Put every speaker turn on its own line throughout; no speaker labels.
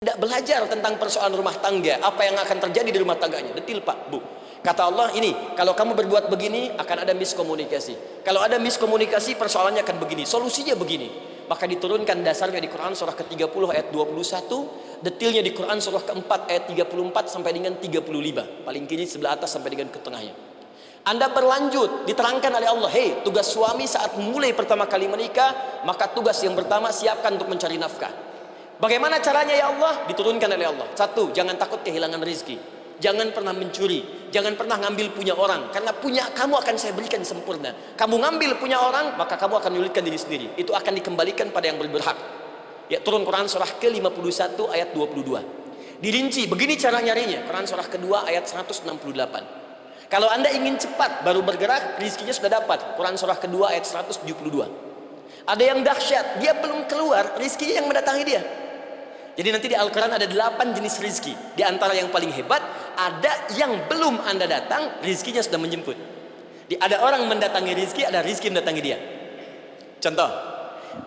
tidak belajar tentang persoalan rumah tangga, apa yang akan terjadi di rumah tangganya. Detil Pak, Bu. Kata Allah ini, kalau kamu berbuat begini akan ada miskomunikasi. Kalau ada miskomunikasi persoalannya akan begini, solusinya begini. Maka diturunkan dasarnya di Quran surah ke-30 ayat 21, detilnya di Quran surah ke-4 ayat 34 sampai dengan 35. Paling kiri sebelah atas sampai dengan ke tengahnya. Anda berlanjut, diterangkan oleh Allah, hei tugas suami saat mulai pertama kali menikah, maka tugas yang pertama siapkan untuk mencari nafkah. Bagaimana caranya ya Allah? Diturunkan oleh Allah. Satu, jangan takut kehilangan rizki. Jangan pernah mencuri. Jangan pernah ngambil punya orang. Karena punya kamu akan saya berikan sempurna. Kamu ngambil punya orang, maka kamu akan menyulitkan diri sendiri. Itu akan dikembalikan pada yang berhak. Ya, turun Quran surah ke-51 ayat 22. Dirinci, begini cara nyarinya. Quran surah kedua ayat 168. Kalau anda ingin cepat baru bergerak, rizkinya sudah dapat. Quran surah kedua ayat 172. Ada yang dahsyat, dia belum keluar, rizkinya yang mendatangi dia. Jadi nanti di Al-Quran ada delapan jenis rizki. Di antara yang paling hebat, ada yang belum anda datang, rizkinya sudah menjemput. Di, ada orang mendatangi rizki, ada rizki mendatangi dia. Contoh,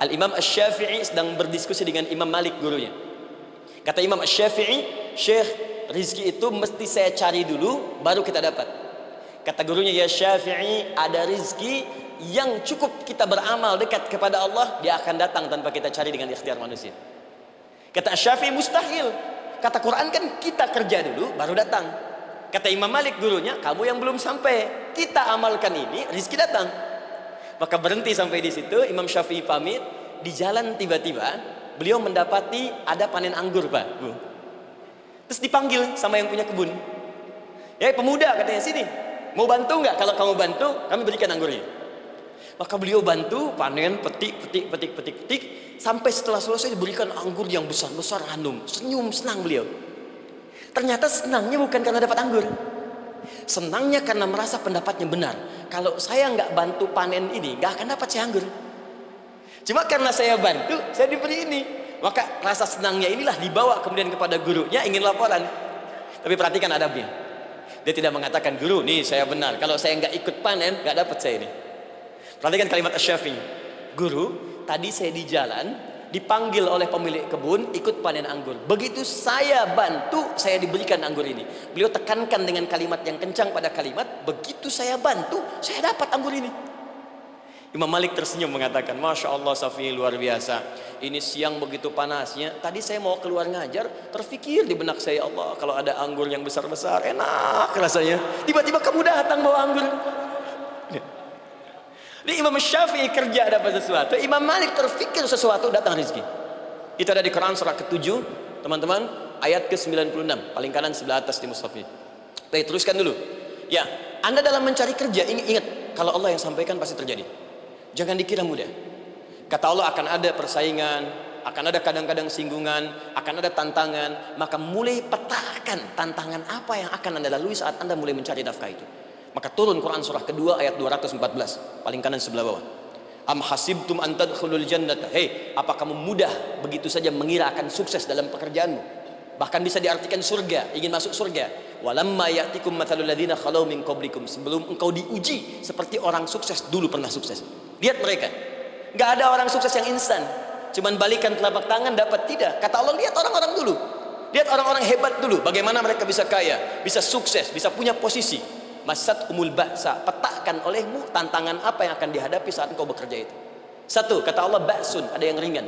Al-Imam Ash-Syafi'i sedang berdiskusi dengan Imam Malik gurunya. Kata Imam Ash-Syafi'i, Syekh, rizki itu mesti saya cari dulu, baru kita dapat. Kata gurunya, ya Syafi'i, ada rizki yang cukup kita beramal dekat kepada Allah, dia akan datang tanpa kita cari dengan ikhtiar manusia. Kata Syafi'i mustahil. Kata Quran kan kita kerja dulu baru datang. Kata Imam Malik gurunya, kamu yang belum sampai. Kita amalkan ini, rizki datang. Maka berhenti sampai di situ, Imam Syafi'i pamit. Di jalan tiba-tiba, beliau mendapati ada panen anggur, Pak. Bu. Terus dipanggil sama yang punya kebun. Ya pemuda katanya, sini. Mau bantu nggak? Kalau kamu bantu, kami berikan anggurnya. Maka beliau bantu panen, petik, petik, petik, petik, petik. Sampai setelah selesai diberikan anggur yang besar-besar hanum. Senyum, senang beliau. Ternyata senangnya bukan karena dapat anggur. Senangnya karena merasa pendapatnya benar. Kalau saya nggak bantu panen ini, nggak akan dapat saya anggur. Cuma karena saya bantu, saya diberi ini. Maka rasa senangnya inilah dibawa kemudian kepada gurunya ingin laporan. Tapi perhatikan adabnya. Dia tidak mengatakan guru, nih saya benar. Kalau saya nggak ikut panen, nggak dapat saya ini. Perhatikan kalimat Asy-Syafi'i. Guru, tadi saya di jalan dipanggil oleh pemilik kebun ikut panen anggur. Begitu saya bantu, saya diberikan anggur ini. Beliau tekankan dengan kalimat yang kencang pada kalimat, begitu saya bantu, saya dapat anggur ini. Imam Malik tersenyum mengatakan, Masya Allah Safi luar biasa. Ini siang begitu panasnya. Tadi saya mau keluar ngajar, terfikir di benak saya Allah kalau ada anggur yang besar-besar, enak rasanya. Tiba-tiba kamu datang bawa anggur. Di Imam Syafi'i kerja dapat sesuatu, Imam Malik terfikir sesuatu datang rezeki. Itu ada di Quran surah ke-7, teman-teman, ayat ke-96, paling kanan sebelah atas di mushaf Baik, teruskan dulu. Ya, Anda dalam mencari kerja ingat, ingat kalau Allah yang sampaikan pasti terjadi. Jangan dikira mudah. Kata Allah akan ada persaingan, akan ada kadang-kadang singgungan, akan ada tantangan, maka mulai petakan tantangan apa yang akan Anda lalui saat Anda mulai mencari nafkah itu. Maka turun Quran surah kedua ayat 214, paling kanan sebelah bawah. Am hasibtum an tadkhulul jannata. Hei, apa kamu mudah begitu saja mengira akan sukses dalam pekerjaanmu? Bahkan bisa diartikan surga, ingin masuk surga. Walamma ya'tikum mathalul ladzina khalau min qablikum. Sebelum engkau diuji seperti orang sukses dulu pernah sukses. Lihat mereka. Enggak ada orang sukses yang instan. Cuman balikan telapak tangan dapat tidak. Kata Allah lihat orang-orang dulu. Lihat orang-orang hebat dulu. Bagaimana mereka bisa kaya, bisa sukses, bisa punya posisi masat umul ba'sa petakan olehmu tantangan apa yang akan dihadapi saat engkau bekerja itu. Satu kata Allah ba'sun ada yang ringan.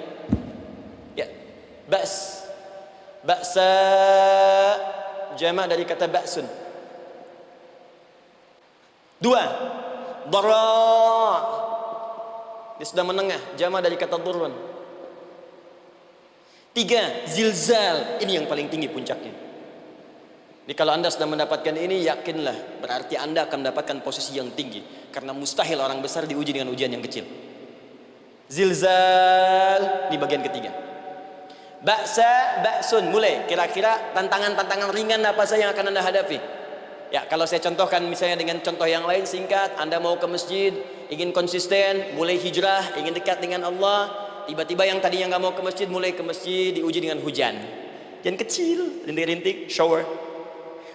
Ya. Ba's. Ba'sa. Jama dari kata ba'sun. Dua dara. Dia sudah menengah jama dari kata durun tiga zilzal ini yang paling tinggi puncaknya jadi kalau anda sudah mendapatkan ini, yakinlah berarti anda akan mendapatkan posisi yang tinggi. Karena mustahil orang besar diuji dengan ujian yang kecil. Zilzal di bagian ketiga. Baksa, baksun, mulai. Kira-kira tantangan-tantangan ringan apa saja yang akan anda hadapi? Ya, kalau saya contohkan misalnya dengan contoh yang lain singkat, Anda mau ke masjid, ingin konsisten, mulai hijrah, ingin dekat dengan Allah, tiba-tiba yang tadinya nggak mau ke masjid, mulai ke masjid, diuji dengan hujan. Yang kecil, rintik-rintik, shower,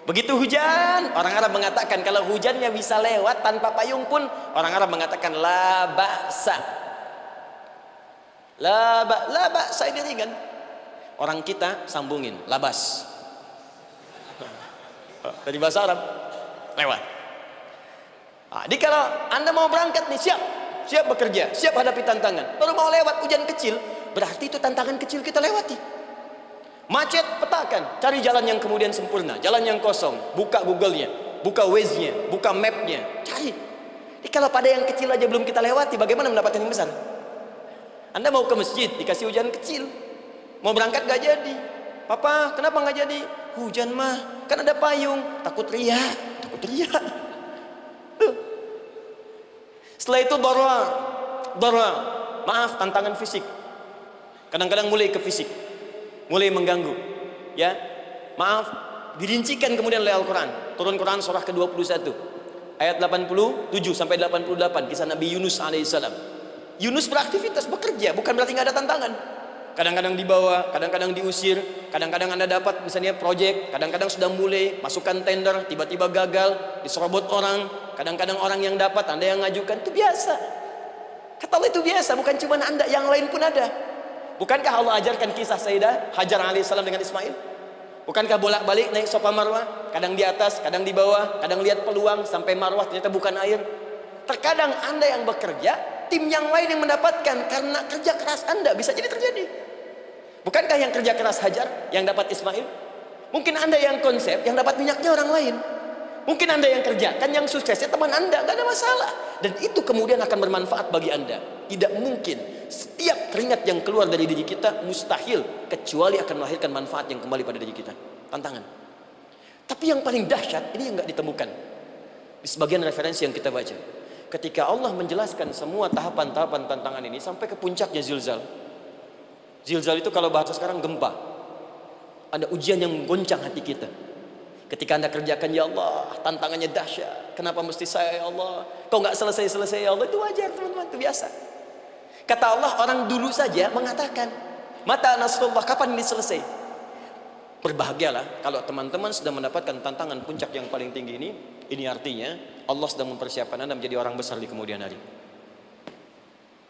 Begitu hujan, orang Arab mengatakan kalau hujannya bisa lewat tanpa payung pun orang Arab mengatakan la ba'sa. La ba la ini ringan. Orang kita sambungin, labas. Dari bahasa Arab, lewat. Nah, jadi kalau Anda mau berangkat nih, siap. Siap bekerja, siap hadapi tantangan. Baru mau lewat hujan kecil, berarti itu tantangan kecil kita lewati. Macet, petakan. Cari jalan yang kemudian sempurna. Jalan yang kosong. Buka Google-nya. Buka Waze-nya. Buka map-nya. Cari. Jadi kalau pada yang kecil aja belum kita lewati, bagaimana mendapatkan yang besar? Anda mau ke masjid, dikasih hujan kecil. Mau berangkat gak jadi. Papa, kenapa gak jadi? Hujan mah, kan ada payung. Takut ria, takut ria. Setelah itu darwa, darwa. Maaf, tantangan fisik. Kadang-kadang mulai ke fisik mulai mengganggu. Ya. Maaf, dirincikan kemudian oleh Al-Qur'an. Turun Quran surah ke-21 ayat 87 sampai 88 kisah Nabi Yunus alaihissalam. Yunus beraktivitas bekerja, bukan berarti nggak ada tantangan. Kadang-kadang dibawa, kadang-kadang diusir, kadang-kadang Anda dapat misalnya proyek, kadang-kadang sudah mulai masukkan tender, tiba-tiba gagal, diserobot orang, kadang-kadang orang yang dapat, Anda yang ngajukan, itu biasa. Kata Allah itu biasa, bukan cuma Anda, yang lain pun ada. Bukankah Allah ajarkan kisah Sayyidah Hajar alaihissalam dengan Ismail? Bukankah bolak-balik naik sofa marwah, kadang di atas, kadang di bawah, kadang lihat peluang sampai marwah ternyata bukan air. Terkadang Anda yang bekerja, tim yang lain yang mendapatkan karena kerja keras Anda bisa jadi terjadi. Bukankah yang kerja keras Hajar yang dapat Ismail? Mungkin Anda yang konsep yang dapat minyaknya orang lain. Mungkin Anda yang kerja, kan yang suksesnya teman Anda, gak ada masalah. Dan itu kemudian akan bermanfaat bagi Anda. Tidak mungkin setiap keringat yang keluar dari diri kita mustahil kecuali akan melahirkan manfaat yang kembali pada diri kita. Tantangan. Tapi yang paling dahsyat ini yang gak ditemukan. Di sebagian referensi yang kita baca. Ketika Allah menjelaskan semua tahapan-tahapan tantangan ini sampai ke puncaknya zilzal. Zilzal itu kalau bahasa sekarang gempa. Ada ujian yang menggoncang hati kita Ketika anda kerjakan ya Allah tantangannya dahsyat. Kenapa mesti saya ya Allah? Kau nggak selesai-selesai ya Allah itu wajar teman-teman itu biasa. Kata Allah orang dulu saja mengatakan mata nasrullah kapan ini selesai? Berbahagialah kalau teman-teman sudah mendapatkan tantangan puncak yang paling tinggi ini. Ini artinya Allah sedang mempersiapkan anda menjadi orang besar di kemudian hari.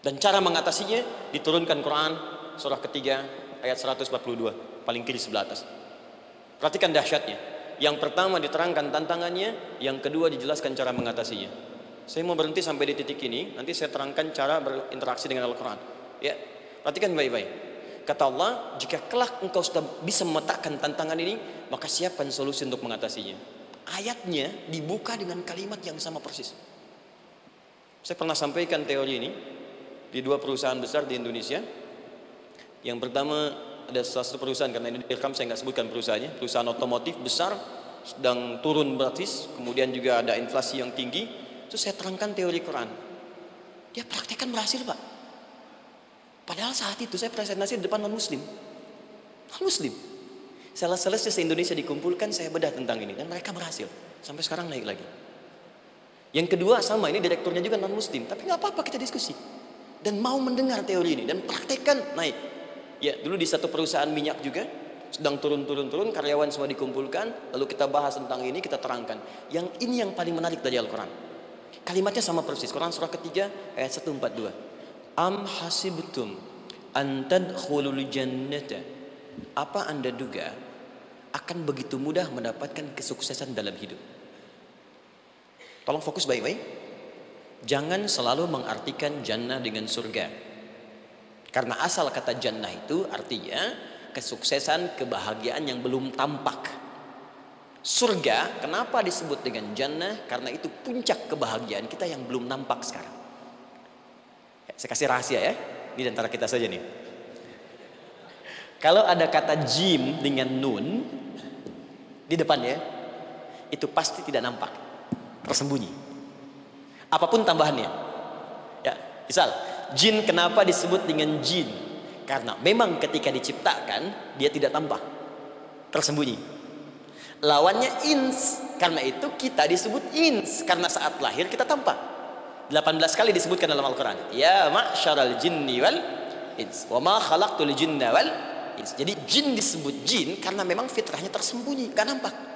Dan cara mengatasinya diturunkan Quran surah ketiga ayat 142 paling kiri sebelah atas. Perhatikan dahsyatnya. Yang pertama diterangkan tantangannya, yang kedua dijelaskan cara mengatasinya. Saya mau berhenti sampai di titik ini, nanti saya terangkan cara berinteraksi dengan Al-Quran. Ya, perhatikan baik-baik. Kata Allah, jika kelak engkau sudah bisa memetakan tantangan ini, maka siapkan solusi untuk mengatasinya. Ayatnya dibuka dengan kalimat yang sama persis. Saya pernah sampaikan teori ini di dua perusahaan besar di Indonesia. Yang pertama ada salah satu perusahaan karena ini direkam saya nggak sebutkan perusahaannya perusahaan otomotif besar sedang turun gratis kemudian juga ada inflasi yang tinggi itu saya terangkan teori Quran. Dia praktekkan berhasil pak. Padahal saat itu saya presentasi di depan non muslim non muslim salah selesai se Indonesia dikumpulkan saya bedah tentang ini dan mereka berhasil. Sampai sekarang naik lagi. Yang kedua sama ini direkturnya juga non muslim tapi nggak apa-apa kita diskusi. Dan mau mendengar teori ini dan praktekkan naik. Ya, dulu di satu perusahaan minyak juga sedang turun-turun-turun, karyawan semua dikumpulkan, lalu kita bahas tentang ini, kita terangkan. Yang ini yang paling menarik dari Al-Quran. Kalimatnya sama persis. Quran surah ketiga ayat 142. Am hasibtum an tadkhulul jannata. Apa Anda duga akan begitu mudah mendapatkan kesuksesan dalam hidup? Tolong fokus baik-baik. Jangan selalu mengartikan jannah dengan surga. Karena asal kata jannah itu artinya kesuksesan, kebahagiaan yang belum tampak. Surga kenapa disebut dengan jannah? Karena itu puncak kebahagiaan kita yang belum nampak sekarang. Saya kasih rahasia ya. Ini antara kita saja nih. Kalau ada kata jim dengan nun di depannya, itu pasti tidak nampak, tersembunyi. Apa pun tambahannya. Ya, misal Jin kenapa disebut dengan jin? Karena memang ketika diciptakan dia tidak tampak, tersembunyi. Lawannya ins, karena itu kita disebut ins karena saat lahir kita tampak. 18 kali disebutkan dalam Al-Qur'an. Ya ma'syaral jinni wal ins. Wa ma khalaqtul jinna wal ins. Jadi jin disebut jin karena memang fitrahnya tersembunyi, gak nampak.